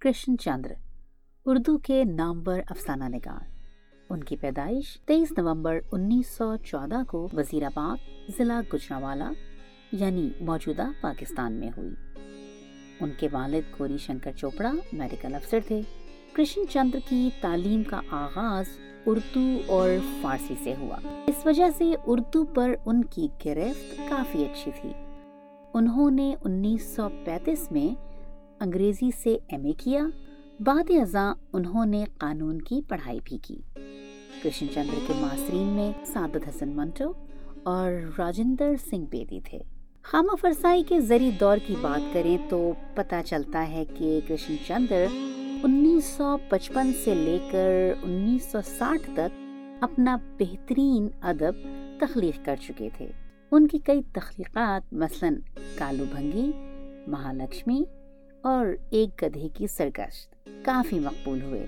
کرشن چندر اردو کے نامور افسانہ نگار۔ ان کی پیدائش تیئیس نومبر انیس سو چودہ کو وزیر آباد ضلع گجراوالا یعنی موجودہ پاکستان میں ہوئی۔ ان کے والد گوری شنکر چوپڑا میڈیکل افسر تھے۔ کرشن چندر کی تعلیم کا آغاز اردو اور فارسی سے ہوا۔ اس وجہ سے اردو پر ان کی گرفت کافی اچھی تھی۔ انہوں نے انیس سو پینتیس میں انگریزی سے ایم اے کیا، بعد ازاں انہوں نے قانون کی پڑھائی بھی کی۔ کرشن چندر کے معاصرین میں سعادت حسن منٹو اور راجندر سنگھ بیدی تھے۔ خامہ فرسائی کے ذریع دور کی بات کریں تو پتہ چلتا ہے کہ کرشن چندر انیس سو پچپن سے لے کر انیس سو ساٹھ تک اپنا بہترین ادب تخلیق کر چکے تھے۔ ان کی کئی تخلیقات مثلا کالو بھنگی، مہالکشمی اور ایک گدھے کی سرگشت کافی مقبول ہوئے۔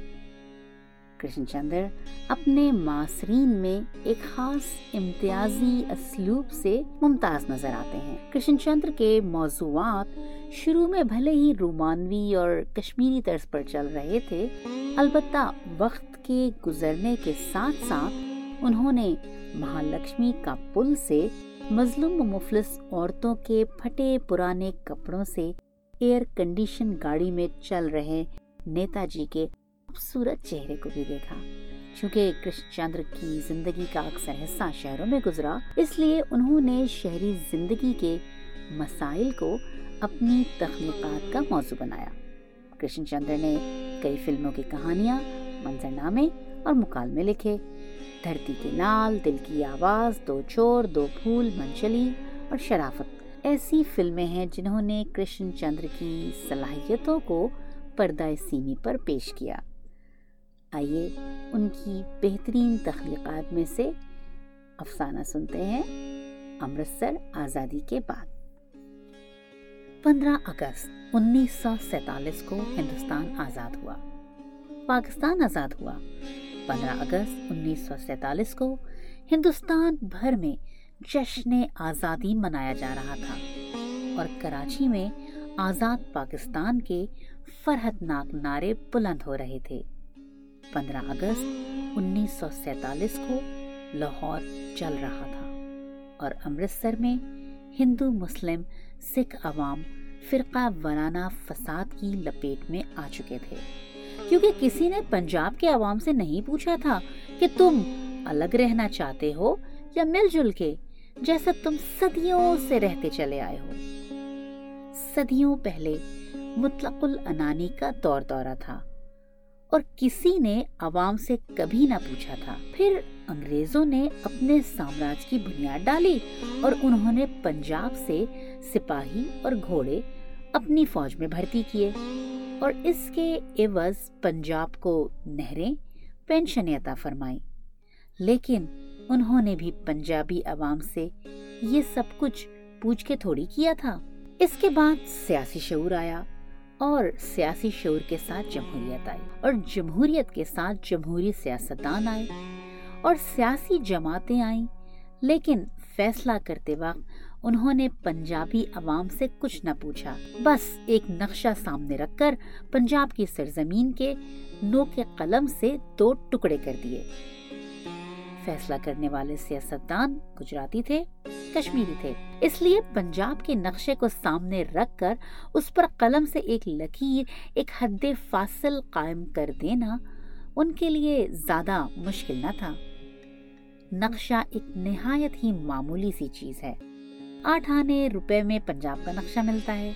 کرشن چندر اپنے معاصرین میں ایک خاص امتیازی اسلوب سے ممتاز نظر آتے ہیں۔ کرشن چندر کے موضوعات شروع میں بھلے ہی رومانوی اور کشمیری طرز پر چل رہے تھے، البتہ وقت کے گزرنے کے ساتھ ساتھ انہوں نے مہالکشمی کا پل سے مظلوم و مفلس عورتوں کے پھٹے پرانے کپڑوں سے ایئر کنڈیشن گاڑی میں چل رہے نیتا جی کے خوبصورت چہرے کو بھی دیکھا۔ چونکہ کرشن چندر کی زندگی کا اکثر حصہ شہروں میں گزرا، اس لیے انہوں نے شہری زندگی کے مسائل کو اپنی تخلیقات کا موضوع بنایا۔ کرشن چندر نے کئی فلموں کی کہانیاں منظر نامے اور مکالمے لکھے۔ دھرتی کے لال دل کی آواز، دو چور، دو پھول، منچلی اور شرافت ایسی فلمیں ہیں جنہوں نے کرشن چندر کی صلاحیتوں کو پردہ سیمی پر پیش کیا۔ آئیے ان کی بہترین تخلیقات میں سے افسانہ سنتے ہیں امرتسر آزادی کے بعد۔ پندرہ اگست انیس سو سینتالیس کو ہندوستان آزاد ہوا۔ پاکستان آزاد ہوا۔ پندرہ اگست انیس سو سینتالیس کو ہندوستان بھر میں جشن آزادی منایا جا رہا تھا اور کراچی میں آزاد پاکستان کے فرحت ناک نعرے بلند ہو رہے تھے۔ پندرہ اگست انیس سو سینتالیس کو لاہور چل رہا تھا اور امرتسر میں ہندو، مسلم، سکھ عوام فرقہ وارانہ فساد کی لپیٹ میں آ چکے تھے۔ کیونکہ کسی نے پنجاب کے عوام سے نہیں پوچھا تھا کہ تم الگ رہنا چاہتے ہو یا مل جل کے جیسا تم صدیوں سے رہتے چلے آئے ہو۔ صدیوں پہلے مطلق الانانی کا دور دورہ تھا اور کسی نے عوام سے کبھی نہ پوچھا تھا۔ پھر انگریزوں نے اپنے سامراج کی بنیاد ڈالی اور انہوں نے پنجاب سے سپاہی اور گھوڑے اپنی فوج میں بھرتی کیے اور اس کے عوض پنجاب کو نہریں پینشن عطا فرمائی لیکن انہوں نے بھی پنجابی عوام سے یہ سب کچھ پوچھ کے تھوڑی کیا تھا۔ اس کے بعد سیاسی شعور آیا اور سیاسی شعور کے ساتھ جمہوریت آئی اور جمہوریت کے ساتھ جمہوری سیاستدان آئے اور سیاسی جماعتیں آئیں۔ لیکن فیصلہ کرتے وقت انہوں نے پنجابی عوام سے کچھ نہ پوچھا۔ بس ایک نقشہ سامنے رکھ کر پنجاب کی سرزمین کے نو کے قلم سے دو ٹکڑے کر دیے۔ فیصلہ کرنے والے سیاستدان گجراتی تھے، کشمیری تھے۔ اس لیے پنجاب کے نقشے کو سامنے رکھ کر اس پر قلم سے ایک لکیر، ایک حد فاصل قائم کر دینا ان کے لیے زیادہ مشکل نہ تھا۔ نقشہ ایک نہایت ہی معمولی سی چیز ہے۔ آٹھ آنے روپے میں پنجاب کا نقشہ ملتا ہے۔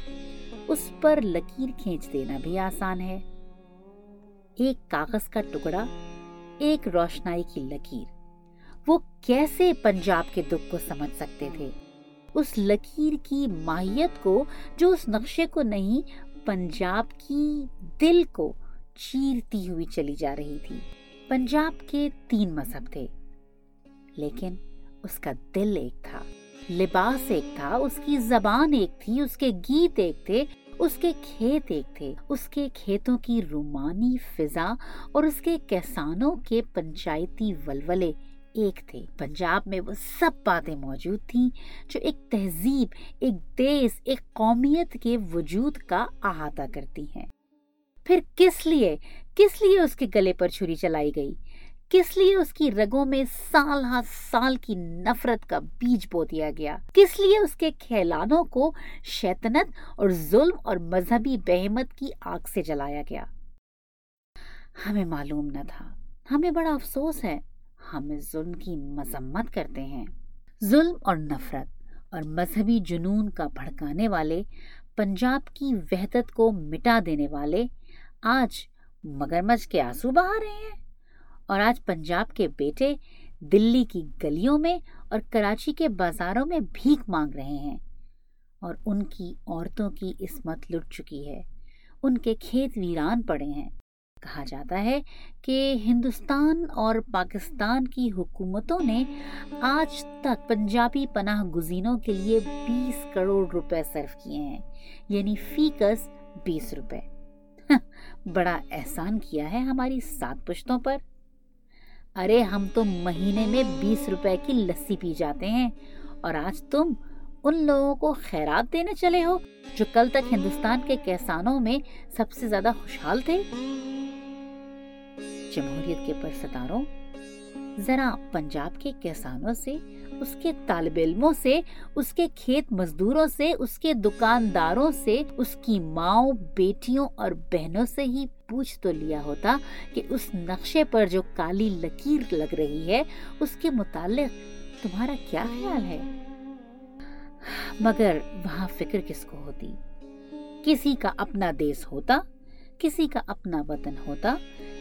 اس پر لکیر کھینچ دینا بھی آسان ہے۔ ایک کاغذ کا ٹکڑا، ایک روشنائی کی لکیر۔ وہ کیسے پنجاب کے دکھ کو سمجھ سکتے تھے؟ اس لکیر کی ماہیت کو جو اس نقشے کو نہیں، پنجاب کی دل کو چیرتی ہوئی چلی جا رہی تھی۔ پنجاب کے تین مذہب تھے، لیکن اس کا دل ایک تھا، لباس ایک تھا، اس کی زبان ایک تھی، اس کے گیت ایک تھے، اس کے کھیت ایک تھے۔ اس کے کھیتوں کی رومانی فضا اور اس کے کسانوں کے پنچایتی ولولے ایک تھے۔ پنجاب میں وہ سب باتیں موجود تھیں جو ایک تہذیب، ایک دیس، ایک قومیت کے وجود کا احاطہ کرتی ہیں۔ پھر کس لیے؟ کس لیے اس کے گلے پر چھری چلائی گئی؟ کس لیے اس کی رگوں میں سال ہاتھ سال کی نفرت کا بیج بو دیا گیا؟ کس لیے اس کے کھیلانوں کو شیطنت اور ظلم اور مذہبی بہمت کی آگ سے جلایا گیا؟ ہمیں معلوم نہ تھا۔ ہمیں بڑا افسوس ہے۔ ہم اس ظلم کی مذمت کرتے ہیں۔ ظلم اور نفرت اور مذہبی جنون کا بھڑکانے والے، پنجاب کی وحدت کو مٹا دینے والے آج مگرمچ کے آنسو بہا رہے ہیں۔ اور آج پنجاب کے بیٹے دلی کی گلیوں میں اور کراچی کے بازاروں میں بھیک مانگ رہے ہیں۔ اور ان کی عورتوں کی عصمت لٹ چکی ہے۔ ان کے کھیت ویران پڑے ہیں۔ کہا جاتا ہے کہ ہندوستان اور پاکستان کی حکومتوں نے آج تک پنجابی پناہ گزینوں کے لیے بیس کروڑ روپے صرف کیے ہیں یعنی فی کس بیس روپے۔ بڑا احسان کیا ہے ہماری سات پشتوں پر۔ ارے، ہم تو مہینے میں بیس روپے کی لسی پی جاتے ہیں اور آج تم ان لوگوں کو خیرات دینے چلے ہو جو کل تک ہندوستان کے کسانوں میں سب سے زیادہ خوشحال تھے؟ جمہوریت کے پرستاروں، ذرا پنجاب کے کسانوں سے، اس کے طالب علموں سے، اس کے کھیت مزدوروں سے، اس کے دکانداروں سے، اس کی ماؤں، بیٹیوں اور بہنوں سے ہی پوچھ تو لیا ہوتا کہ اس نقشے پر جو کالی لکیر لگ رہی ہے، اس کے متعلق تمہارا کیا خیال ہے؟ مگر وہاں فکر کس کو ہوتی؟ کسی کا اپنا دیس ہوتا، کسی کا اپنا وطن ہوتا،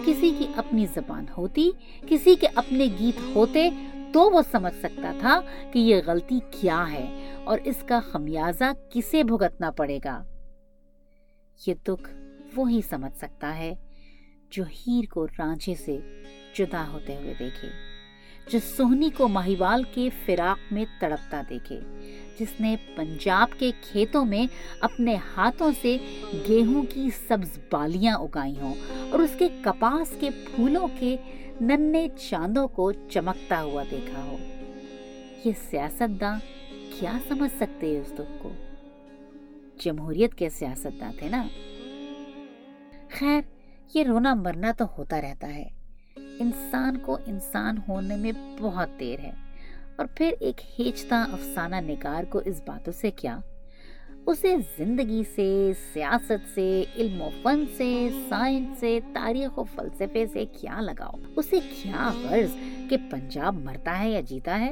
کسی کی اپنی زبان ہوتی، کسی کے اپنے گیت ہوتے، تو وہ سمجھ سکتا تھا کہ یہ غلطی کیا ہے اور اس کا خمیازہ کسے بھگتنا پڑے گا۔ یہ دکھ وہی سمجھ سکتا ہے جو ہیر کو رانچے سے جدا ہوتے ہوئے دیکھے، جو سہنی کو ماہیوال کے فراق میں تڑپتا دیکھے جس نے پنجاب کے کھیتوں میں اپنے ہاتھوں سے گیہوں کی سبز بالیاں اگائی ہوں اور اس کے کپاس کے پھولوں کے ننے چاندوں کو چمکتا ہوا دیکھا ہو۔ یہ سیاست داں کیا سمجھ سکتے اس دکھ کو؟ جمہوریت کے سیاست داں تھے نا۔ خیر، یہ رونا مرنا تو ہوتا رہتا ہے۔ انسان کو انسان ہونے میں بہت دیر ہے۔ اور پھر ایک ہیچتا افسانہ نگار کو اس باتوں سے کیا؟ اسے زندگی سے، سیاست سے، علم و فن سے، سائنس سے، تاریخ و فلسفے سے کیا لگاؤ؟ اسے کیا غرض کہ پنجاب مرتا ہے یا جیتا ہے؟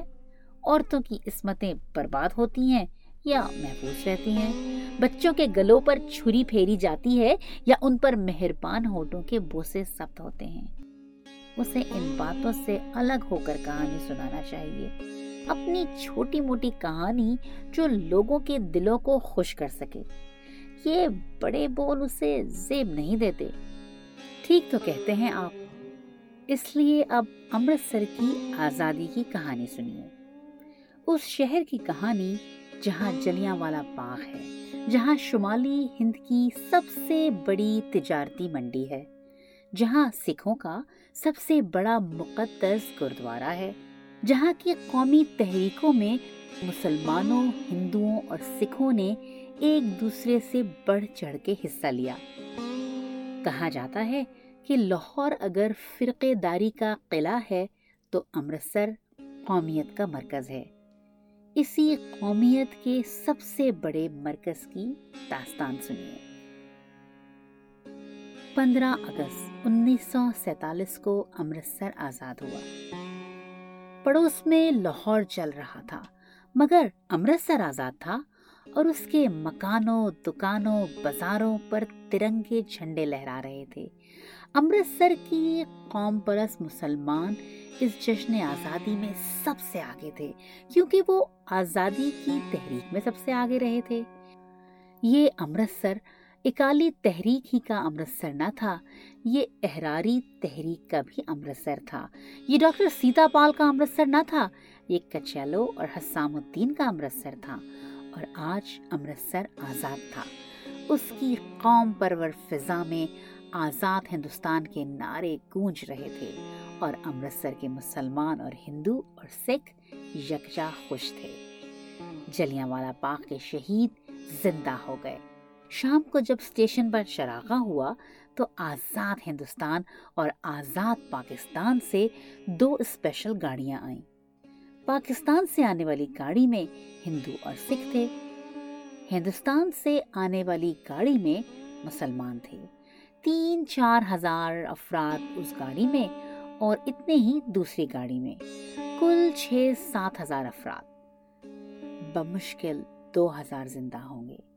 عورتوں کی عصمتیں برباد ہوتی ہیں یا محفوظ رہتی ہیں؟ بچوں کے گلوں پر چھری پھیری جاتی ہے یا ان پر مہربان ہوٹوں کے بوسے سخت ہوتے ہیں؟ اسے ان باتوں سے الگ ہو کر کہانی سنانا چاہیے۔ اپنی چھوٹی موٹی کہانی جو لوگوں کے دلوں کو خوش کر سکے۔ یہ بڑے بول اسے زیب نہیں دیتے۔ ٹھیک تو کہتے ہیں آپ۔ اس لیے اب امرتسر کی آزادی کی کہانی سنیے۔ اس شہر کی کہانی جہاں جلیاں والا باغ ہے، جہاں شمالی ہند کی سب سے بڑی تجارتی منڈی ہے۔ جہاں سکھوں کا سب سے بڑا مقدس گردوارہ ہے، جہاں کی قومی تحریکوں میں مسلمانوں، ہندوؤں اور سکھوں نے ایک دوسرے سے بڑھ چڑھ کے حصہ لیا۔ کہا جاتا ہے کہ لاہور اگر فرقے داری کا قلعہ ہے تو امرتسر قومیت کا مرکز ہے۔ اسی قومیت کے سب سے بڑے مرکز کی داستان سنیے۔ پندرہ اگست انیس سو سینتالیس کو امرتسر آزاد ہوا۔ پڑوس میں لاہور چل رہا تھا، مگر امرتسر آزاد تھا اور اس کے مکانوں، دکانوں، بازاروں پر ترنگے جھنڈے لہرا رہے تھے۔ امرتسر کی قوم پرس مسلمان اس جشن آزادی میں سب سے آگے تھے، کیونکہ وہ آزادی کی تحریک میں سب سے آگے رہے تھے۔ یہ امرتسر اکالی تحریک ہی کا امرتسر نہ تھا، یہ احراری تحریک کا بھی امرتسر تھا۔ یہ ڈاکٹر سیتا پال کا امرتسر نہ تھا، یہ کچیلو اور حسام الدین کا امرتسر تھا۔ اور آج امرتسر آزاد تھا۔ اس کی قوم پرور فضا میں آزاد ہندوستان کے نعرے گونج رہے تھے اور امرتسر کے مسلمان اور ہندو اور سکھ یکجا خوش تھے۔ جلیاں والا باغ کے شہید زندہ ہو گئے۔ شام کو جب اسٹیشن پر شراغا ہوا تو آزاد ہندوستان اور آزاد پاکستان سے دو اسپیشل گاڑیاں آئیں۔ پاکستان سے آنے والی گاڑی میں ہندو اور سکھ تھے۔ ہندوستان سے آنے والی گاڑی میں مسلمان تھے۔ تین چار ہزار افراد اس گاڑی میں اور اتنے ہی دوسری گاڑی میں۔ کل چھ سات ہزار افراد۔ بمشکل دو ہزار زندہ ہوں گے۔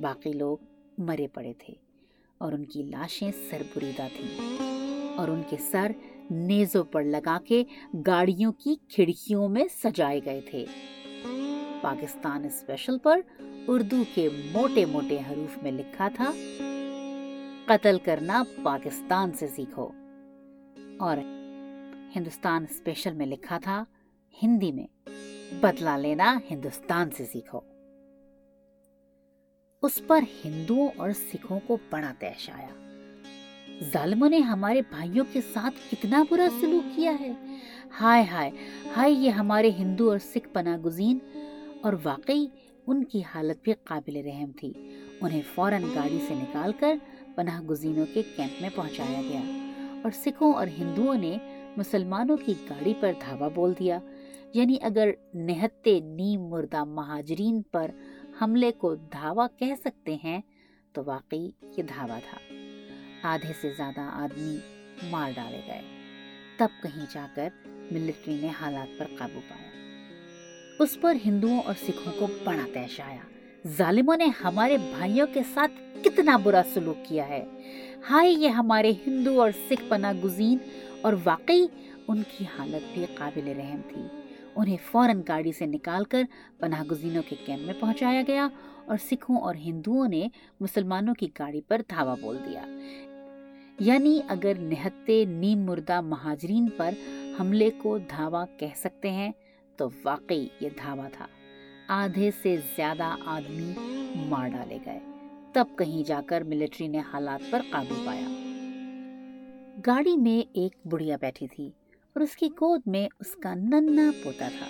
باقی لوگ مرے پڑے تھے اور ان کی لاشیں سر بریدہ تھیں اور ان کے سر نیزوں پر لگا کے گاڑیوں کی کھڑکیوں میں سجائے گئے تھے۔ پاکستان اسپیشل پر اردو کے موٹے موٹے حروف میں لکھا تھا، قتل کرنا پاکستان سے سیکھو۔ اور ہندوستان اسپیشل میں لکھا تھا، ہندی میں بدلا لینا ہندوستان سے سیکھو۔ اس پر ہندوؤں اور سکھوں کو بڑا تیش آیا۔ ظالموں نے ہمارے بھائیوں کے ساتھ کتنا برا سلوک کیا ہے۔ ہائے ہائے ہائے یہ ہمارے ہندو اور سکھ پناہ گزین۔ اور واقعی ان کی حالت بھی قابل رحم تھی۔ انہیں فوراً گاڑی سے نکال کر پناہ گزینوں کے کیمپ میں پہنچایا گیا۔ اور سکھوں اور ہندوؤں نے مسلمانوں کی گاڑی پر دھاوا بول دیا۔ یعنی اگر نہتے نیم مردہ مہاجرین پر حملے کو دھاوا کہہ سکتے ہیں تو واقعی یہ دھاوا تھا۔ آدھے سے زیادہ آدمی مار ڈالے گئے۔ تب کہیں جا کر ملٹری نے حالات پر قابو پایا۔ اس پر ہندوؤں اور سکھوں کو بڑا تیش آیا۔ ظالموں نے ہمارے بھائیوں کے ساتھ کتنا برا سلوک کیا ہے۔ ہائے، یہ ہمارے ہندو اور سکھ پناہ گزین اور واقعی ان کی حالت بھی قابل رحم تھی۔ انہیں فوراً گاڑی سے نکال کر پناہ گزینوں کے کیمپ میں پہنچایا گیا اور سکھوں اور ہندوؤں نے مسلمانوں کی گاڑی پر دھاوا بول دیا۔ یعنی اگر نہتے نیم مردہ مہاجرین پر حملے کو دھاوا کہہ سکتے ہیں، تو واقعی یہ دھاوا تھا۔ آدھے سے زیادہ آدمی مار ڈالے گئے۔ تب کہیں جا کر ملٹری نے حالات پر قابو پایا۔ گاڑی میں ایک بڑھیا بیٹھی تھی۔ اور اس کی گود میں اس کا ننا پوتا تھا۔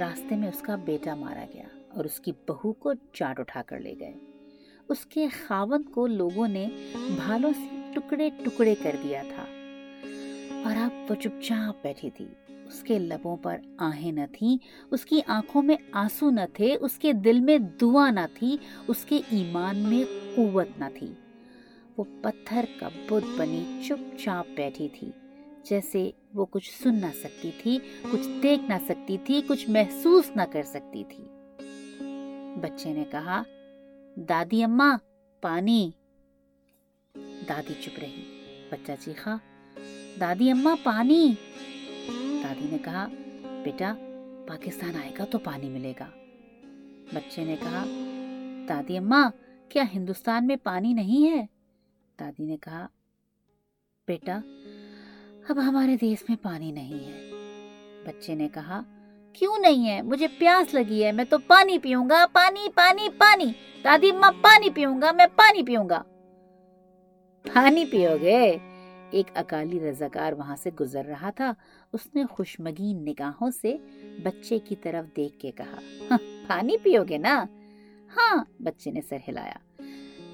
راستے میں اس کا بیٹا مارا گیا اور اس کی بہو کو چاٹ اٹھا کر لے گئے۔ اس کے خاون کو لوگوں نے بھالوں سے ٹکڑے ٹکڑے کر دیا تھا۔ اور اب وہ چپ چاپ بیٹھی تھی۔ اس کے لبوں پر آہیں نہ تھی اس کی آنکھوں میں آنسو نہ تھے، اس کے دل میں دعا نہ تھی، اس کے ایمان میں قوت نہ تھی۔ وہ پتھر کا بت بنی چپ چاپ بیٹھی تھی۔ جیسے وہ کچھ سن نہ سکتی تھی، کچھ دیکھ نہ سکتی تھی، کچھ محسوس نہ کر سکتی تھی۔ بچے نے کہا، دادی اماں، پانی۔ دادی چپ رہی۔ بچہ چیخا، دادی اماں، پانی۔ دادی نے کہا، بیٹا، پاکستان آئے گا تو پانی ملے گا۔ بچے نے کہا، دادی اماں، کیا ہندوستان میں پانی نہیں ہے؟ دادی نے کہا، بیٹا اب ہمارے دیش میں پانی نہیں ہے۔ بچے نے کہا، کیوں نہیں ہے؟ مجھے پیاس لگی ہے، میں تو پانی پیوں گا۔ پانی پانی پانی۔ دادی ماں پانی پیوں گا، میں پانی پیوں گا۔ پانی پیو گے۔ ایک اکالی رضاکار وہاں سے گزر رہا تھا۔ اس نے خوشمگین نگاہوں سے بچے کی طرف دیکھ کے کہا ہاں، پانی پیو گے نا؟ ہاں بچے نے سر ہلایا۔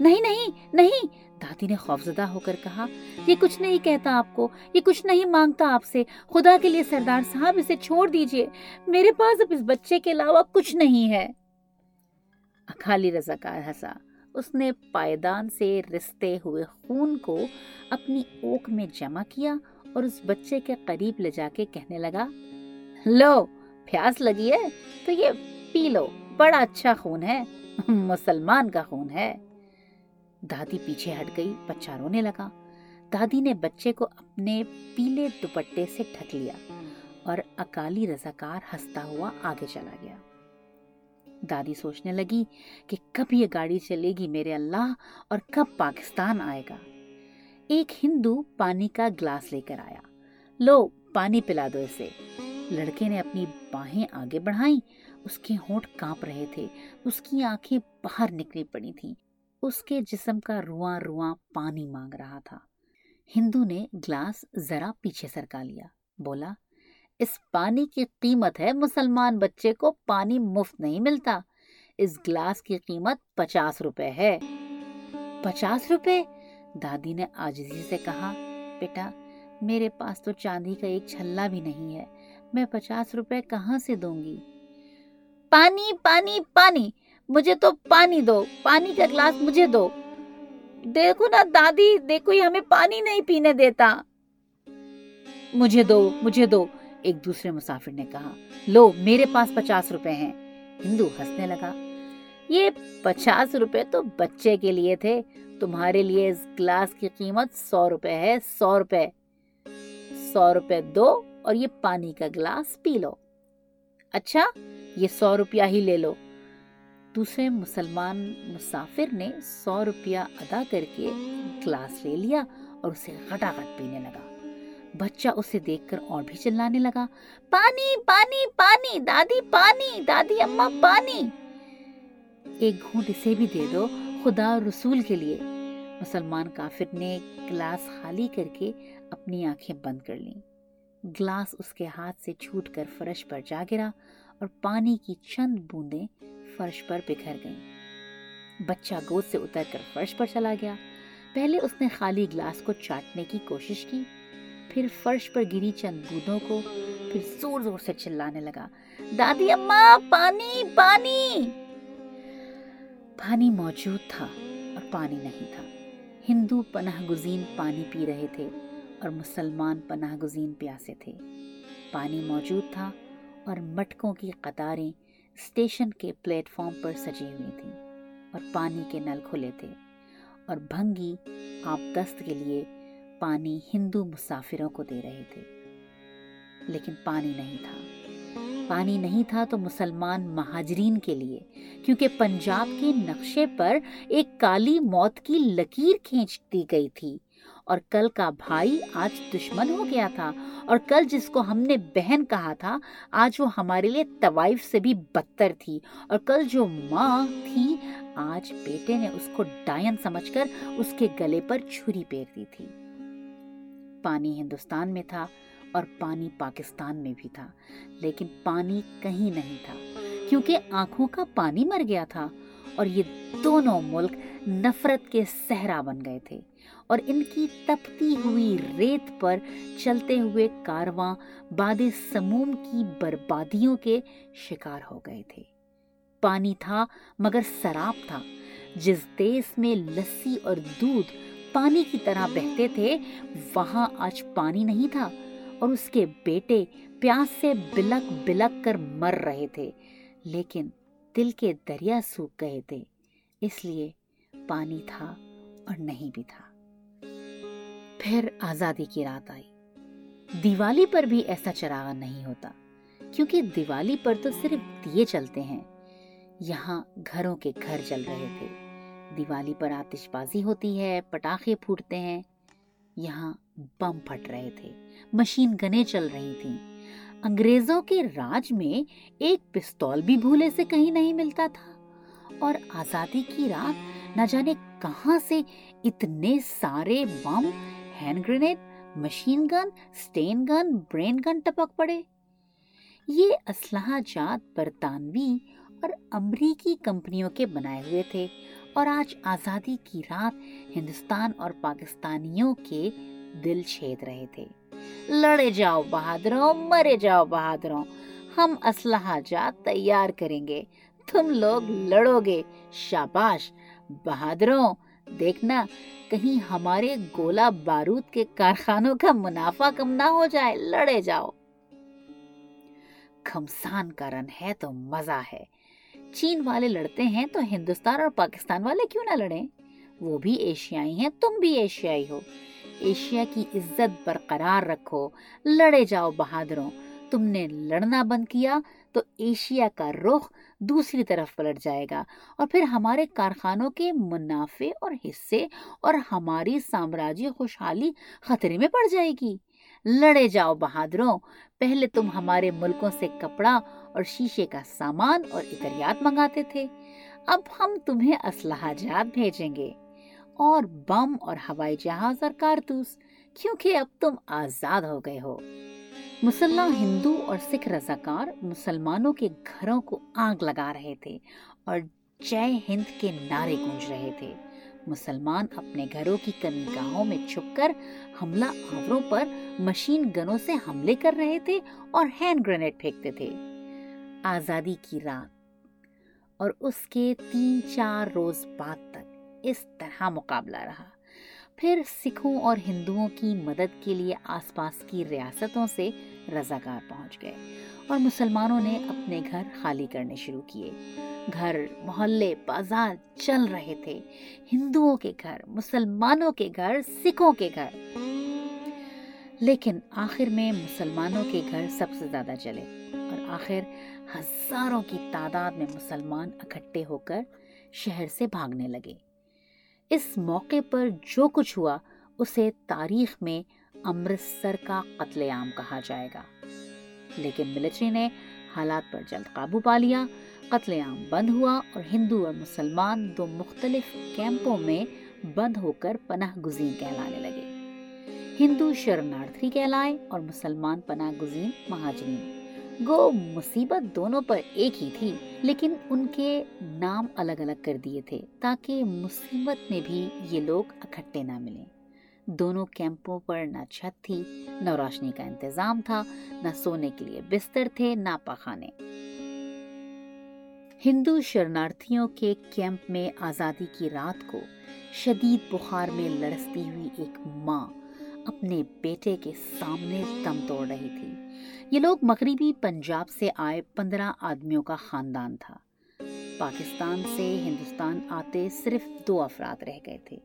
نہیں نہیں نہیں۔ دادی نے خوفزدہ ہو کر کہا، یہ کچھ نہیں کہتا آپ کو، یہ کچھ نہیں مانگتا آپ سے۔ خدا کے لیے سردار صاحب اسے چھوڑ دیجیے۔ میرے پاس اب اس بچے کے علاوہ کچھ نہیں ہے۔ اکالی رضاکار ہسا اس نے پائیدان سے رستے ہوئے خون کو اپنی اوک میں جمع کیا اور اس بچے کے قریب لے جا کے کہنے لگا، لو، پیاس لگی ہے تو یہ پی لو۔ بڑا اچھا خون ہے۔ مسلمان کا خون ہے۔ دادی پیچھے ہٹ گئی، بچہ رونے لگا۔ دادی نے بچے کو اپنے پیلے دوپٹے سے ڈھک لیا اور اکالی رضاکار ہستا ہوا آگے چلا گیا۔ دادی سوچنے لگی کہ کب یہ گاڑی چلے گی میرے اللہ اور کب پاکستان آئے گا۔ ایک ہندو پانی کا گلاس لے کر آیا۔ لو، پانی پلا دو اسے۔ لڑکے نے اپنی باہیں آگے بڑھائیں۔ اس کے ہونٹ کانپ رہے تھے۔ اس کی آنکھیں باہر نکلی پڑی تھیں۔ اس کے جسم کا رواں رواں پانی مانگ رہا تھا۔ ہندو نے گلاس ذرا پیچھے سرکا لیا۔ بولا، اس پانی کی قیمت ہے، مسلمان بچے کو پانی مفت نہیں ملتا۔ اس گلاس کی قیمت پچاس روپے ہے۔ پچاس روپے؟ دادی نے آجزی سے کہا، بیٹا، میرے پاس تو چاندی کا ایک چھلا بھی نہیں ہے۔ میں پچاس روپے کہاں سے دوں گی؟ پانی پانی پانی! مجھے تو پانی دو، پانی کا گلاس مجھے دو۔ دیکھو نا دادی، دیکھو یہ ہمیں پانی نہیں پینے دیتا۔ مجھے دو مجھے دو۔ ایک دوسرے مسافر نے کہا، لو، میرے پاس پچاس روپے ہیں۔ ہندو ہنسنے لگا۔ یہ پچاس روپے تو بچے کے لیے تھے۔ تمہارے لیے اس گلاس کی قیمت سو روپے ہے، سو روپے۔ سو روپے دو اور یہ پانی کا گلاس پی لو۔ اچھا یہ سو روپیہ ہی لے لو۔ دوسرے مسلمان مسافر نے سو روپیہ ادا کر کے گلاس لے لیا اور اسے گٹا گٹ پینے لگا۔ بچہ اسے دیکھ کر اور بھی چلانے لگا۔ پانی پانی پانی، دادی پانی، دادی اما پانی۔ ایک گھونٹ اسے بھی دے دو، خدا اور رسول کے لیے۔ مسلمان کافر نے گلاس خالی کر کے اپنی آنکھیں بند کر لیں۔ گلاس اس کے ہاتھ سے چھوٹ کر فرش پر جا گرا اور پانی کی چند بوندیں فرش پر بکھر گئیں۔ بچہ گود سے اتر کر فرش پر چلا گیا۔ پہلے اس نے خالی گلاس کو چاٹنے کی کوشش کی، پھر فرش پر گری چند بودوں کو، پھر زور زور سے چلانے لگا۔ دادی، اماں، پانی پانی! پانی موجود تھا اور پانی نہیں تھا۔ ہندو پناہ گزین پانی پی رہے تھے اور مسلمان پناہ گزین پیاسے تھے۔ پانی موجود تھا اور مٹکوں کی قطاریں اسٹیشن کے پلیٹ فارم پر سجی ہوئی تھیں اور پانی کے نل کھلے تھے اور بھنگی آپ دست کے لیے پانی ہندو مسافروں کو دے رہے تھے۔ لیکن پانی نہیں تھا۔ پانی نہیں تھا تو مسلمان مہاجرین کے لیے، کیونکہ پنجاب کے نقشے پر ایک کالی موت کی لکیر کھینچ دی گئی تھی۔ اور کل کا بھائی آج دشمن ہو گیا تھا اور کل جس کو ہم نے بہن کہا تھا، آج وہ ہمارے لیے طوائف سے بھی بدتر تھی۔ اور کل جو ماں تھی، آج بیٹے نے اس کو ڈائن سمجھ کر اس کے گلے پر چھری پیر دی تھی۔ پانی ہندوستان میں تھا اور پانی پاکستان میں بھی تھا، لیکن پانی کہیں نہیں تھا، کیونکہ آنکھوں کا پانی مر گیا تھا اور یہ دونوں ملک نفرت کے صحرا بن گئے تھے۔ اور ان کی تپتی ہوئی ریت پر چلتے ہوئے کارواں باد سموم کی بربادیوں کے شکار ہو گئے تھے۔ پانی تھا مگر سراب تھا، جس دیس میں لسی اور دودھ پانی کی طرح بہتے تھے، وہاں آج پانی نہیں تھا۔ اور اس کے بیٹے پیاس سے بلک بلک کر مر رہے تھے، لیکن دل کے دریا سوکھ گئے تھے، اس لیے پانی تھا اور نہیں بھی تھا۔ پھر آزادی کی رات آئی۔ دیوالی پر بھی ایسا چراغ نہیں ہوتا، کیونکہ دیوالی پر تو صرف دیے چلتے ہیں۔ یہاں گھروں کے گھر جل رہے تھے۔ دیوالی پر آتش بازی ہوتی ہے، پٹاخے پھوٹتے ہیں۔ یہاں بم پھٹ رہے تھے، مشین گنے چل رہی تھیں۔ انگریزوں کے راج میں ایک پستول بھی بھولے سے کہیں نہیں ملتا تھا۔ اور آزادی کی رات نہ جانے کہاں سے اتنے سارے bomb hand grenade machine gun sten gun bren gun ٹپک پڑے یہ اسلحہ جات برطانوی اور امریکی کمپنیوں کے بنائے ہوئے تھے اور آج آزادی کی رات ہندوستان اور پاکستانیوں کے دل چھید رہے تھے لڑے جاؤ بہادروں مرے جاؤ بہادروں ہم اسلحہ جات تیار کریں گے تم لوگ لڑو گے شاباش بہادروں دیکھنا کہیں ہمارے گولا بارود کے کارخانوں کا منافع کم نہ ہو جائے، لڑے جاؤ۔ کھمسان کا رن ہے تو مزہ ہے۔ چین والے لڑتے ہیں تو ہندوستان اور پاکستان والے کیوں نہ لڑیں؟ وہ بھی ایشیائی ہیں، تم بھی ایشیائی ہو۔ ایشیا کی عزت برقرار رکھو، لڑے جاؤ بہادروں۔ تم نے لڑنا بند کیا تو ایشیا کا رخ دوسری طرف پلٹ جائے گا اور پھر ہمارے کارخانوں کے منافع اور حصے اور ہماری سامراجی خوشحالی خطرے میں پڑ جائے گی۔ لڑے جاؤ بہادروں، پہلے تم ہمارے ملکوں سے کپڑا اور شیشے کا سامان اور اتریات منگاتے تھے، اب ہم تمہیں اسلحہ جات بھیجیں گے۔ اور بم اور ہوائی جہاز اور کارتوس کیونکہ اب تم آزاد ہو گئے ہو۔ مسلح ہندو اور سکھ رضاکار مسلمانوں کے گھروں کو آگ لگا رہے تھے اور جے ہند کے نعرے گونج رہے تھے۔ مسلمان اپنے گھروں کی کمی گاہوں میں چھپ کر حملہ آوروں پر مشین گنوں سے حملے کر رہے تھے اور ہینڈ گرینیڈ پھینکتے تھے۔ آزادی کی رات اور اس کے تین چار روز بعد تک اس طرح مقابلہ رہا۔ پھر سکھوں اور ہندوؤں کی مدد کے لیے آس پاس کی ریاستوں سے رضاکار پہنچ گئے اور مسلمانوں نے اپنے گھر خالی کرنے شروع کیے۔ گھر، محلے، بازار چل رہے تھے۔ ہندوؤں کے گھر، مسلمانوں کے گھر، سکھوں کے گھر۔ لیکن آخر میں مسلمانوں کے گھر سب سے زیادہ چلے اور آخر ہزاروں کی تعداد میں مسلمان اکٹھے ہو کر شہر سے بھاگنے لگے۔ اس موقع پر جو کچھ ہوا، اسے تاریخ میں امرتسر کا قتل عام کہا جائے گا۔ لیکن ملٹری نے حالات پر جلد قابو پا لیا۔ قتل عام بند ہوا اور ہندو اور مسلمان دو مختلف کیمپوں میں بند ہو کر پناہ گزین کہلانے لگے۔ ہندو شرنارتھی کہلائے اور مسلمان پناہ گزین مہاجرین۔ گو مصیبت دونوں پر ایک ہی تھی، لیکن ان کے نام الگ الگ کر دیے تھے تاکہ مصیبت میں بھی یہ لوگ اکٹھے نہ ملیں۔ دونوں کیمپوں پر نہ چھت تھی، نہ روشنی کا انتظام تھا، نہ سونے کے لیے بستر تھے، نہ پخانے۔ ہندو شرنارتھیوں کے کیمپ میں آزادی کی رات کو شدید بخار میں لڑستی ہوئی ایک ماں اپنے بیٹے کے سامنے دم توڑ رہی تھی۔ یہ لوگ مغربی پنجاب سے آئے پندرہ آدمیوں کا خاندان تھا۔ پاکستان سے ہندوستان آتے صرف دو افراد رہ گئے تھے۔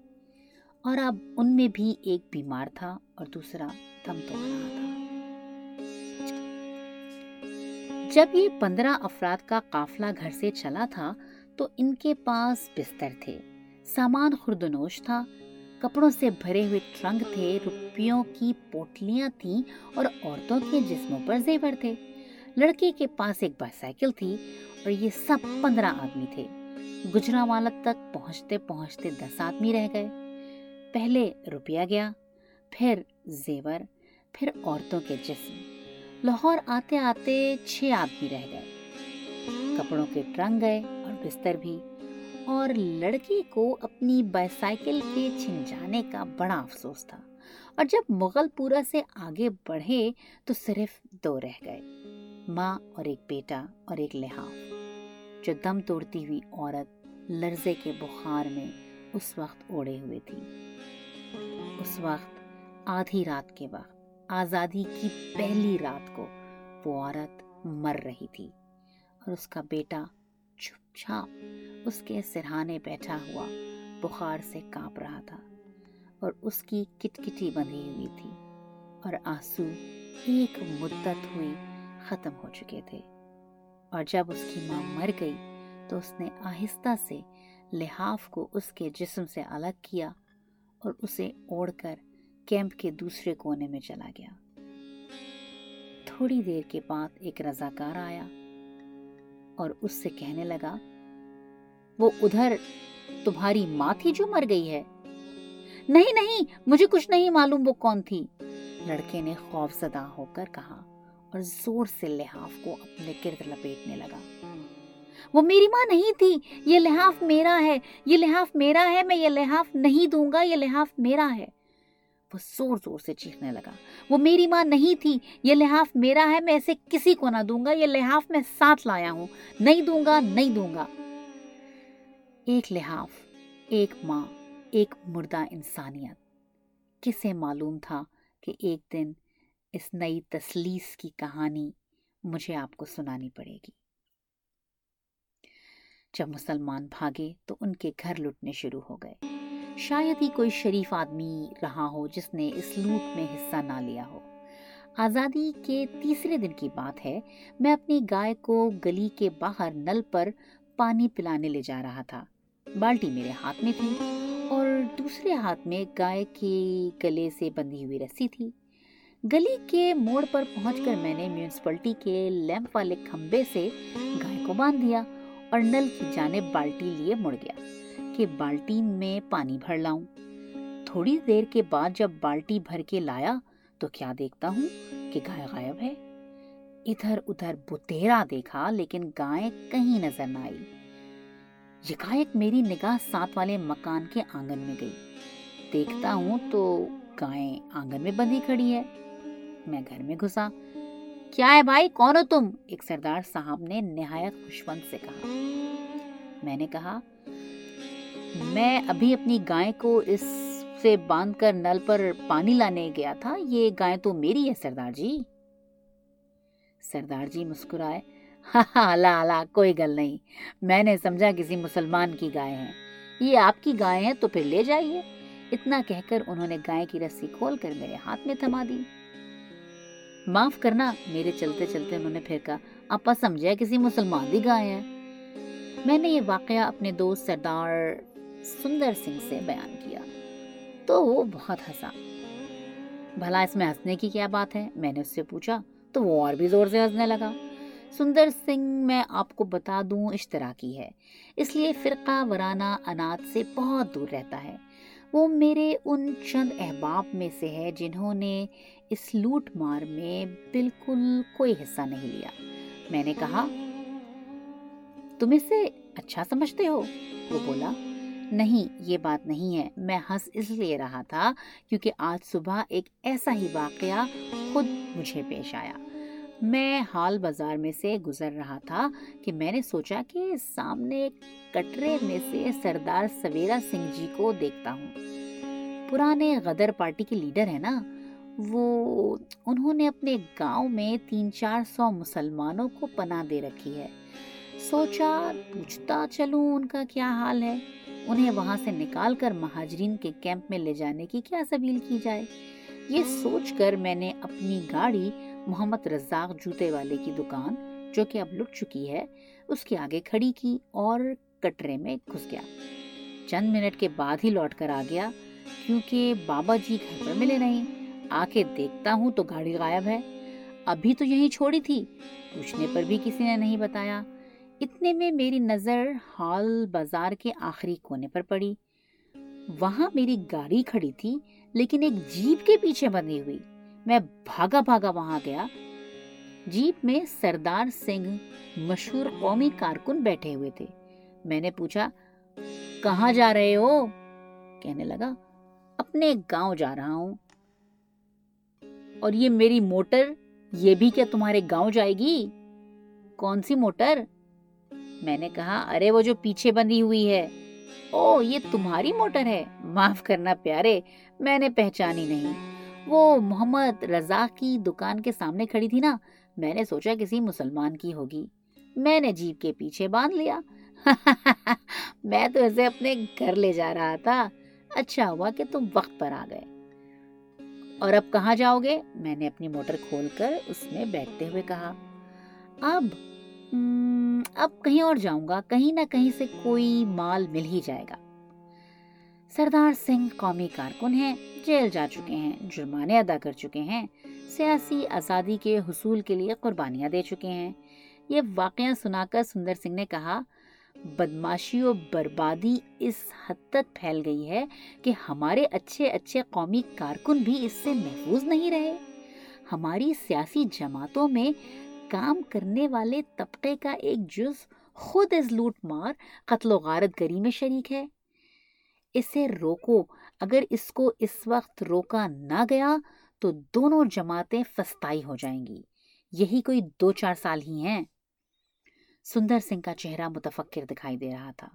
اور اب ان میں بھی ایک بیمار تھا اور دوسرا دم توڑ رہا تھا۔ جب یہ پندرہ افراد کا قافلہ گھر سے چلا تھا تو ان کے پاس بستر تھے۔ سامان خوردنوش تھا۔ کپڑوں سے بھرے ہوئے ٹرنک تھے روپیوں کی پوٹلیاں تھیں اور عورتوں کے جسموں پر زیور تھے لڑکے کے پاس ایک بائی سائیکل تھی اور یہ سب پندرہ آدمی تھے گجرا والت تک پہنچتے پہنچتے دس آدمی رہ گئے پہلے روپیہ گیا پھر زیور پھر عورتوں کے جسم لاہور آتے آتے چھ آدمی رہ گئے کپڑوں کے ٹرنگ گئے اور بستر بھی اور لڑکی کو اپنی بائسائیکل کے چھن جانے کا بڑا افسوس تھا۔ اور جب مغل پورا سے آگے بڑھے تو صرف دو رہ گئے، ماں اور ایک بیٹا اور ایک لحاف۔ جو دم توڑتی ہوئی عورت لرزے کے بخار میں اس وقت اوڑے ہوئے تھی۔ اس وقت آدھی رات کے وقت، آزادی کی پہلی رات کو وہ عورت مر رہی تھی اور اس کا بیٹا چھپ چھاپ اس کے سرہانے بیٹھا ہوا بخار سے کانپ رہا تھا اور اس کی کٹکٹی بندھی ہوئی تھی اور آنسو ایک مدت ہوئی ختم ہو چکے تھے۔ اور جب اس کی ماں مر گئی تو اس نے آہستہ سے لحاف کو اس کے جسم سے الگ کیا اور اسے اوڑھ کر کیمپ کے دوسرے کونے میں چلا گیا۔ تھوڑی دیر کے بعد ایک رضاکار آیا اور اس سے کہنے لگا وہ ادھر تمہاری ماں تھی جو مر گئی ہے۔ نہیں نہیں، مجھے کچھ نہیں معلوم وہ کون تھی۔ لڑکے نے خوف زدہ ہو کر کہا اور زور سے لحاف کو اپنے گرد لپیٹنے لگا۔ وہ میری ماں نہیں تھی، یہ لحاف میرا ہے، یہ لحاف میرا ہے، میں یہ لحاف نہیں دوں گا، یہ لحاف میرا ہے۔ وہ زور زور سے چیخنے لگا۔ وہ میری ماں نہیں تھی، یہ لحاف میرا ہے، میں اسے کسی کو نہ دوں گا، یہ لحاف میں ساتھ لایا ہوں۔ نہیں دوں گا، نہیں دوں گا۔ ایک لحاف، ایک ماں، ایک مردہ انسانیت۔ کسے معلوم تھا کہ ایک دن اس نئی تسلیس کی کہانی مجھے آپ کو سنانی پڑے گی۔ جب مسلمان بھاگے تو ان کے گھر لٹنے شروع ہو گئے۔ شاید ہی کوئی شریف آدمی رہا ہو جس نے اس لوٹ میں حصہ نہ لیا ہو۔ آزادی کے تیسرے دن کی بات ہے، میں اپنی گائے کو گلی کے باہر نل پر پانی پلانے لے جا رہا تھا۔ بالٹی میرے ہاتھ میں تھی اور دوسرے ہاتھ میں گائے کے گلے سے بندھی ہوئی رسی تھی۔ گلی کے موڑ پر پہنچ کر میں نے میونسپلٹی کے لیمپ والے کھمبے سے گائے کو باندھ دیا اور نل کی جانب بالٹی لیے مڑ گیا کہ بالٹی میں پانی بھر لاؤں۔ تھوڑی دیر کے بعد جب بالٹی بھر کے لایا تو کیا دیکھتا ہوں کہ گائے غائب ہے۔ ادھر ادھر بتیرا دیکھا لیکن گائے کہیں نظر نہ آئی۔ یکایک میری نگاہ ساتھ والے مکان کے آنگن میں گئی۔ دیکھتا ہوں تو گائیں آنگن میں بندھی کھڑی ہے۔ میں گھر میں گھسا۔ کیا ہے بھائی؟ کون ہو تم؟ ایک سردار صاحب نے نہایت خوشوند سے کہا۔ میں نے کہا، میں ابھی اپنی گائے کو اس سے باندھ کر نل پر پانی لانے گیا تھا۔ یہ گائے تو میری ہے سردار جی۔ سردار جی مسکرائے ہاں، اللہ اللہ کوئی گل نہیں، میں نے سمجھا کسی مسلمان کی گائے ہیں۔ یہ آپ کی گائے ہیں تو پھر لے جائیے۔ اتنا کہہ کر انہوں نے گائے کی رسی کھول کر میرے ہاتھ میں تھما دی۔ معاف کرنا، میرے چلتے چلتے انہوں نے پھر کہا آپا سمجھا کسی مسلمان دی گائے ہیں۔ میں نے یہ واقعہ اپنے دوست سردار سندر سنگھ سے بیان کیا۔ تو وہ بہت ہنسا۔ بھلا اس میں ہنسنے کی کیا بات ہے؟ میں نے اس سے پوچھا تو وہ اور بھی زور سے ہنسنے لگا۔ سندر سنگھ میں آپ کو بتا دوں، اشتراکی ہے۔ اس لیے فرقہ ورانہ انات سے بہت دور رہتا ہے۔ وہ میرے ان چند احباب میں سے ہے جنہوں نے اس لوٹ مار میں بالکل کوئی حصہ نہیں لیا۔ میں نے کہا، تم اسے اچھا سمجھتے ہو؟ وہ بولا نہیں، یہ بات نہیں ہے۔ میں ہنس اس لیے رہا تھا کیونکہ آج صبح ایک ایسا ہی واقعہ خود مجھے پیش آیا۔ میں حال بازار میں سے گزر رہا تھا کہ میں نے سوچا کہ سامنے کٹرے میں سے سردار سویرا سنگھ جی کو دیکھتا ہوں۔ پرانے غدر پارٹی کے لیڈر ہیں نا، وہ انہوں نے اپنے گاؤں میں تین چار سو مسلمانوں کو پناہ دے رکھی ہے۔ سوچا، پوچھتا چلوں ان کا کیا حال ہے۔ انہیں وہاں سے نکال کر مہاجرین کے کیمپ میں لے جانے کی کیا سبیل کی جائے؟ یہ سوچ کر میں نے اپنی گاڑی محمد رزاق جوتے والے کی دکان، جو کہ اب لٹ چکی ہے، اس کے آگے کھڑی کی اور کٹرے میں گھس گیا۔ چند منٹ کے بعد ہی لوٹ کر آ گیا، کیونکہ بابا جی گھر پر ملے نہیں۔ آ کے دیکھتا ہوں تو گاڑی غائب ہے۔ ابھی تو یہی چھوڑی تھی۔ پوچھنے پر بھی کسی نے نہیں بتایا۔ اتنے میں میری نظر ہال بازار کے آخری کونے پر پڑی۔ وہاں میری گاڑی کھڑی تھی، لیکن ایک جیپ کے پیچھے بندی ہوئی۔ میں بھاگا بھاگا وہاں گیا۔ جیپ میں سردار سنگھ مشہور قومی کارکن بیٹھے ہوئے تھے۔ میں نے پوچھا، کہاں جا رہے ہو؟ کہنے لگا، اپنے گاؤں جا رہا ہوں۔ اور یہ میری موٹر، یہ بھی کیا تمہارے گاؤں جائے گی؟ کون سی موٹر؟ میں نے کہا، ارے، وہ جو پیچھے بندی ہوئی ہے۔ او یہ تمہاری موٹر ہے۔ معاف کرنا پیارے، میں نے پہچانی نہیں۔ وہ محمد رضا کی دکان کے سامنے کھڑی تھی نا۔ میں نے سوچا کسی مسلمان کی ہوگی۔ میں نے جیپ کے پیچھے باندھ لیا۔ میں تو اسے اپنے گھر لے جا رہا تھا۔ اچھا ہوا کہ تم وقت پر آ گئے۔ اور اب کہاں جاؤ گے؟ میں نے اپنی موٹر کھول کر اس میں بیٹھتے ہوئے کہا، اب اب کہیں اور جاؤں گا، کہیں نہ کہیں سے کوئی مال مل ہی جائے گا۔ سردار سنگھ قومی کارکن ہیں، جیل جا چکے ہیں، جرمانے ادا کر چکے ہیں، سیاسی آزادی کے حصول کے لیے قربانیاں دے چکے ہیں۔ یہ واقعہ سنا کر سندر سنگھ نے کہا، بدماشی و بربادی اس حد تک پھیل گئی ہے کہ ہمارے اچھے اچھے قومی کارکن بھی اس سے محفوظ نہیں رہے۔ ہماری سیاسی جماعتوں میں کام کرنے والے طبقے کا ایک جز خود اس لوٹ مار قتل و غارت گری میں شریک ہے۔ اسے روکو۔ اگر اس کو اس وقت روکا نہ گیا تو دونوں جماعتیں فستائی ہو جائیں گی۔ یہی کوئی دو چار سال ہی ہیں۔ سندر سنگھ کا چہرہ متفکر دکھائی دے رہا تھا۔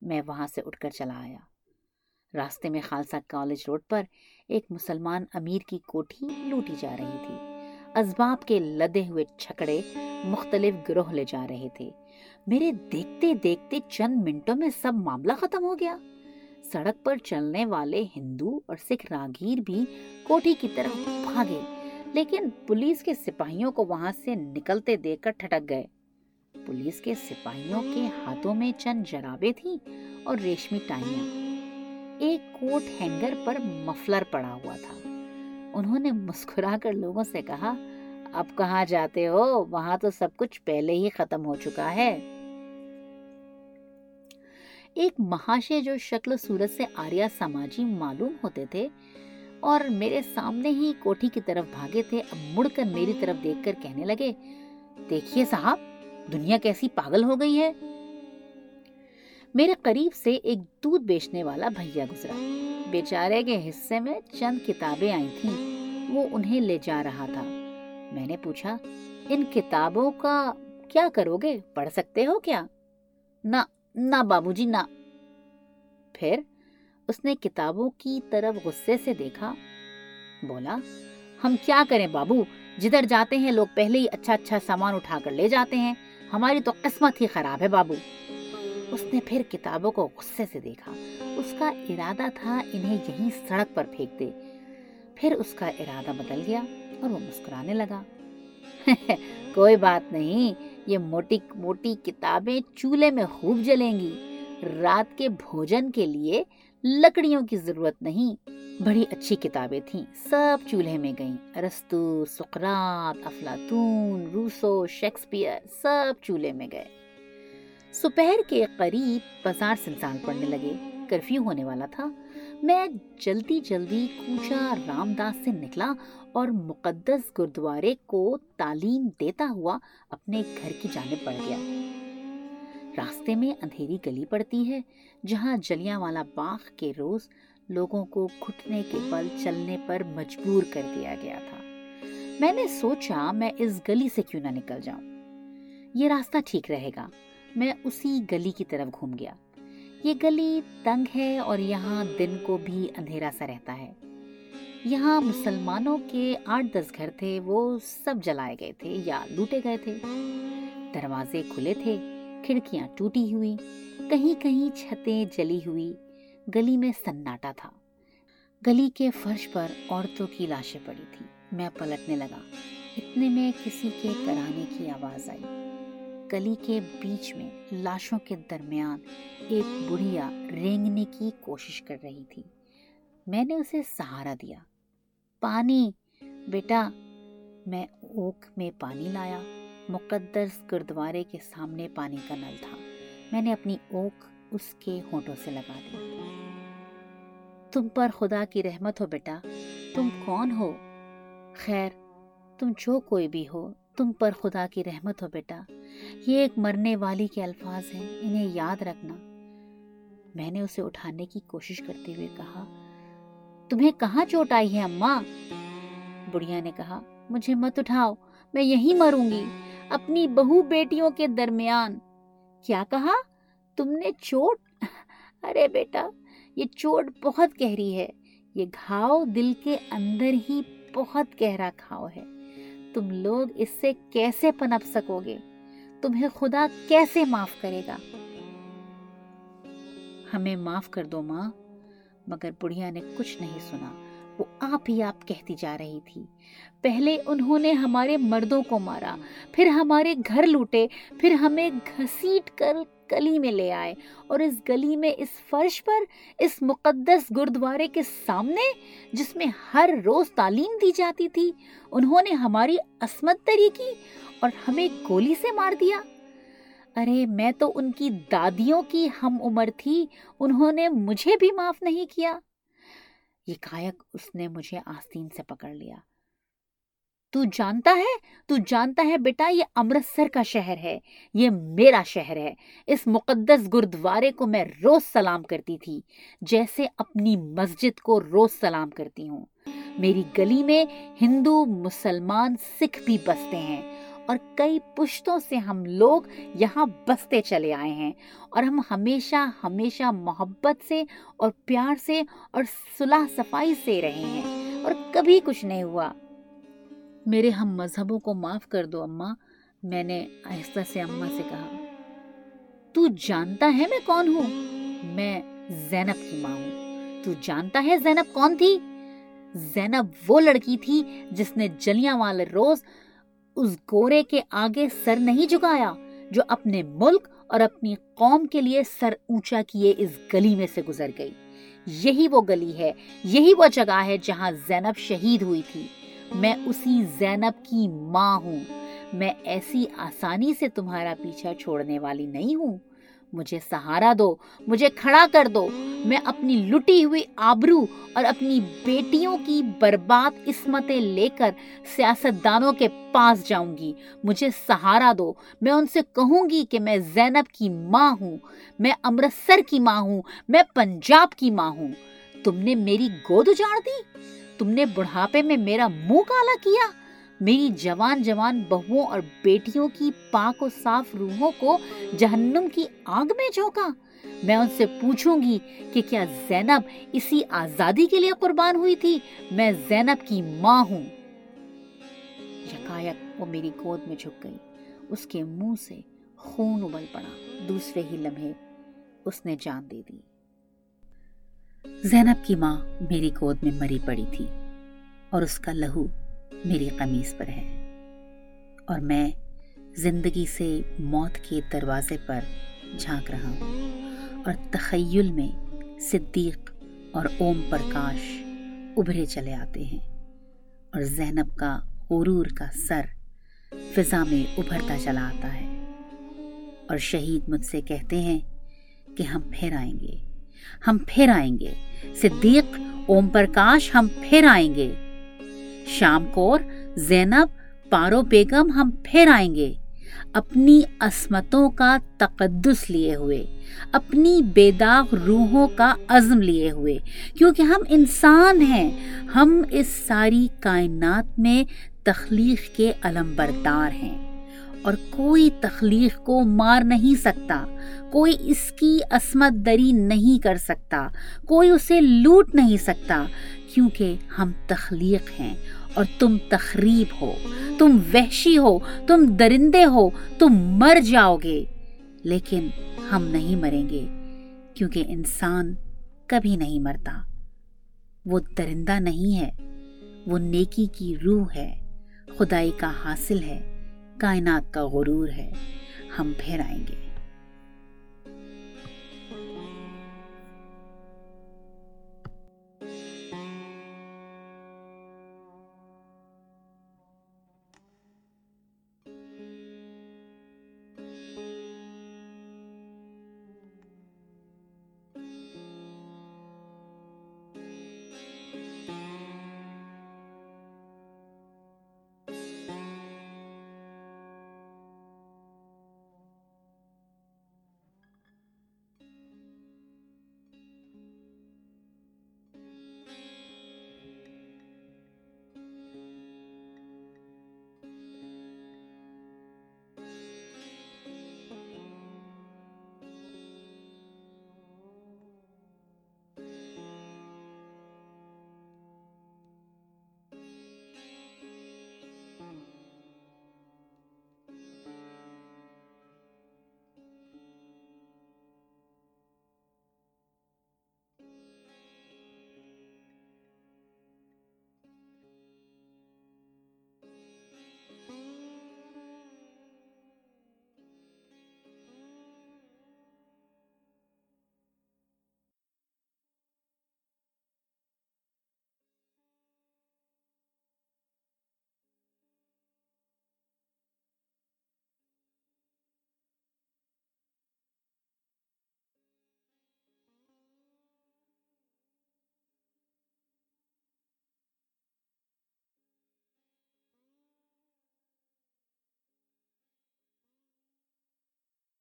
میں وہاں سے اٹھ کر چلا آیا۔ راستے میں خالصہ کالج روڈ پر ایک مسلمان امیر کی کوٹھی لوٹی جا رہی تھی۔ اسباب کے لدے ہوئے چھکڑے مختلف گروہ لے جا رہے تھے۔ میرے دیکھتے دیکھتے چند منٹوں میں سب معاملہ ختم ہو گیا۔ سڑک پر چلنے والے ہندو اور سکھ راگیر بھی کوٹھی کی طرف بھاگے، لیکن پولیس کے سپاہیوں کو وہاں سے نکلتے دیکھ کر ٹھٹک گئے۔ پولیس کے سپاہیوں کے ہاتھوں میں چند جرابے تھی اور ریشمی ٹائیاں۔ ایک کوٹ ہینگر پر مفلر پڑا ہوا تھا۔ انہوں نے مسکرا کر لوگوں سے کہا، اب کہاں جاتے ہو؟ وہاں تو سب کچھ پہلے ہی ختم ہو چکا ہے۔ ایک مہاشے جو شکل و صورت سے آریا سماجی معلوم ہوتے تھے اور میرے سامنے ہی کوٹھی کی طرف بھاگے تھے، اب مڑ کر میری طرف دیکھ کر کہنے لگے، دیکھیے صاحب، دنیا کیسی پاگل ہو گئی ہے۔ میرے قریب سے ایک دودھ بیچنے والا بھیا گزرا۔ بیچارے کے حصے میں چند کتابیں آئی تھیں۔ وہ انہیں لے جا رہا تھا۔ میں نے پوچھا، ان کتابوں کا کیا کرو گے؟ پڑھ سکتے ہو کیا؟ نہ نہ بابو جی نہ۔ پھر اس نے کتابوں کی طرف غصے سے دیکھا۔ بولا، ہم کیا کریں بابو؟ جدھر جاتے ہیں، لوگ پہلے ہی اچھا اچھا سامان اٹھا کر لے جاتے ہیں۔ ہماری تو قسمت ہی خراب ہے بابو۔ اس نے پھر کتابوں کو غصے سے دیکھا۔ اس کا ارادہ تھا انہیں یہیں سڑک پر پھینک دے پھر اس کا ارادہ بدل گیا اور وہ مسکرانے لگا۔ کوئی بات نہیں، یہ موٹی موٹی کتابیں چولہے میں خوب جلیں گی۔ رات کے بھوجن کے لیے لکڑیوں کی ضرورت نہیں۔ بڑی اچھی کتابیں تھیں، سب چولہے میں گئیں۔ ارستو سقرات افلاطون، روسو، شیکسپیئر، سب چولہے میں گئے۔ سپہر کے قریب بازار سنسان پڑنے لگے، کرفیو ہونے والا تھا۔ میں جلدی جلدی کوچا رام داس سے نکلا اور مقدس گردوارے کو تعلیم دیتا ہوا اپنے گھر کی جانب پڑ گیا۔ راستے میں اندھیری گلی پڑتی ہے، جہاں جلیاں والا باغ کے روز لوگوں کو گھٹنے کے بل چلنے پر مجبور کر دیا گیا تھا۔ میں نے سوچا، میں اس گلی سے کیوں نہ نکل جاؤں۔ یہ راستہ ٹھیک رہے گا۔ میں اسی گلی کی طرف گھوم گیا۔ یہ گلی تنگ ہے اور یہاں دن کو بھی اندھیرا سا رہتا ہے۔ یہاں مسلمانوں کے آٹھ دس گھر تھے، وہ سب جلائے گئے تھے یا لوٹے گئے تھے۔ دروازے کھلے تھے، کھڑکیاں ٹوٹی ہوئی کہیں کہیں چھتیں جلی ہوئی۔ گلی میں سناٹا تھا۔ گلی کے فرش پر عورتوں کی لاشیں پڑی تھی میں پلٹنے لگا۔ اتنے میں کسی کے کرانے کی آواز آئی۔ گلی کے بیچ میں لاشوں کے درمیان ایک بڑھیا رینگنے کی کوشش کر رہی تھی۔ میں نے اسے سہارا دیا۔ پانی، بیٹا۔ میں اوک میں پانی لایا۔ مقدس گردوارے کے سامنے پانی کا نل تھا۔ میں نے اپنی اوک اس کے ہونٹوں سے لگا دی۔ تم پر خدا کی رحمت ہو بیٹا۔ تم کون ہو؟ خیر، تم جو کوئی بھی ہو تم پر خدا کی رحمت ہو بیٹا۔ یہ ایک مرنے والی کے الفاظ ہیں، انہیں یاد رکھنا۔ میں نے اسے اٹھانے کی کوشش کرتے ہوئے کہا، تمہیں کہاں چوٹ آئی ہے اماں؟ بڑھیا نے کہا، مجھے مت اٹھاؤ، میں یہی مروں گی، اپنی بہو بیٹیوں کے درمیان۔ کیا کہا؟ تم نے چوٹ؟ ارے بیٹا، یہ چوٹ بہت گہری ہے۔ یہ گھاؤ دل کے اندر ہی بہت گہرا گھاؤ ہے۔ تم لوگ اس سے کیسے پنپ سکو گے؟ تمہیں خدا کیسے معاف کرے گا؟ ہمیں معاف کر دو ماں، مگر بڑھیا نے کچھ نہیں سنا۔ وہ آپ ہی آپ کہتی جا رہی تھی۔ پہلے انہوں نے ہمارے مردوں کو مارا، پھر ہمارے گھر لوٹے، پھر ہمیں گھسیٹ کر گلی میں لے آئے اور اس گلی میں اس فرش پر، اس مقدس گردوارے کے سامنے، جس میں ہر روز تعلیم دی جاتی تھی، انہوں نے ہماری عصمت دری کی اور ہمیں گولی سے مار دیا۔ ارے، میں تو ان کی دادیوں کی ہم عمر تھی، انہوں نے مجھے بھی معاف نہیں کیا۔ یہ کائک اس نے مجھے آستین سے پکڑ لیا۔ تو جانتا ہے، تو جانتا ہے بیٹا، یہ امرتسر کا شہر ہے، یہ میرا شہر ہے۔ اس مقدس گردوارے کو میں روز سلام کرتی تھی، جیسے اپنی مسجد کو روز سلام کرتی ہوں۔ میری گلی میں ہندو، مسلمان، سکھ بھی بستے ہیں۔ اور کئی پشتوں سے ہم لوگ یہاں بستے چلے آئے ہیں اور ہم ہمیشہ ہمیشہ محبت سے اور پیار سے اور صلح صفائی سے رہے ہیں اور کبھی کچھ نہیں ہوا۔ میرے ہم مذہبوں کو معاف کر دو اماں، میں نے آہستہ سے اماں سے کہا۔ تو جانتا ہے میں کون ہوں؟ میں زینب کی ماں ہوں۔ تو جانتا ہے زینب کون تھی؟ زینب وہ لڑکی تھی جس نے جلیاں والے روز اس گورے کے آگے سر نہیں جھکایا جو اپنے ملک اور اپنی قوم کے لیے سر اونچا کیے اس گلی میں سے گزر گئی۔ یہی وہ گلی ہے، یہی وہ جگہ ہے جہاں زینب شہید ہوئی تھی۔ میں اسی زینب کی ماں ہوں۔ میں ایسی آسانی سے تمہارا پیچھا چھوڑنے والی نہیں ہوں۔ مجھے سہارا دو، مجھے کھڑا کر دو۔ میں اپنی لٹی ہوئی آبرو اور اپنی بیٹیوں کی برباد عصمتیں لے کر سیاست دانوں کے پاس جاؤں گی۔ مجھے سہارا دو۔ میں ان سے کہوں گی کہ میں زینب کی ماں ہوں۔ میں امرتسر کی ماں ہوں۔ میں پنجاب کی ماں ہوں۔ تم نے میری گود اجاڑ دی؟ تم نے بڑھاپے میں میرا منہ کالا کیا؟ میری جوان جوان بہووں اور بیٹیوں کی پاک و صاف روحوں کو جہنم کی آگ میں جھونکا۔ میں ان سے پوچھوں گی کہ کیا زینب اسی آزادی کے لیے قربان ہوئی تھی؟ میں زینب کی ماں ہوں۔ یکایک وہ میری گود میں جھک گئی۔ اس کے منہ سے خون ابل پڑا۔ دوسرے ہی لمحے اس نے جان دے دی۔ زینب کی ماں میری گود میں مری پڑی تھی اور اس کا لہو میری قمیص پر ہے۔ اور میں زندگی سے موت کے دروازے پر جھانک رہا ہوں۔ اور تخیل میں صدیق اور اوم پرکاش ابھرے چلے آتے ہیں۔ اور زینب کا غرور کا سر فضا میں ابھرتا چلا آتا ہے۔ اور شہید مجھ سے کہتے ہیں کہ ہم پھر آئیں گے۔ ہم پھر آئیں گے۔ صدیق، اوم پرکاش، ہم پھر آئیں گے۔ شام کور زینب، پارو بیگم ہم پھر آئیں گے۔ اپنی عصمتوں کا تقدس لیے ہوئے، اپنی بے داغ روحوں کا عزم لیے ہوئے۔ کیونکہ ہم انسان ہیں، ہم اس ساری کائنات میں تخلیق کے علم بردار ہیں۔ اور کوئی تخلیق کو مار نہیں سکتا، کوئی اس کی عصمت دری نہیں کر سکتا، کوئی اسے لوٹ نہیں سکتا، کیونکہ ہم تخلیق ہیں اور تم تخریب ہو، تم وحشی ہو، تم درندے ہو، تم مر جاؤ گے۔ لیکن ہم نہیں مریں گے، کیونکہ انسان کبھی نہیں مرتا۔ وہ درندہ نہیں ہے، وہ نیکی کی روح ہے، خدائی کا حاصل ہے۔ کائنات کا غرور ہے ہم پھر آئیں گے۔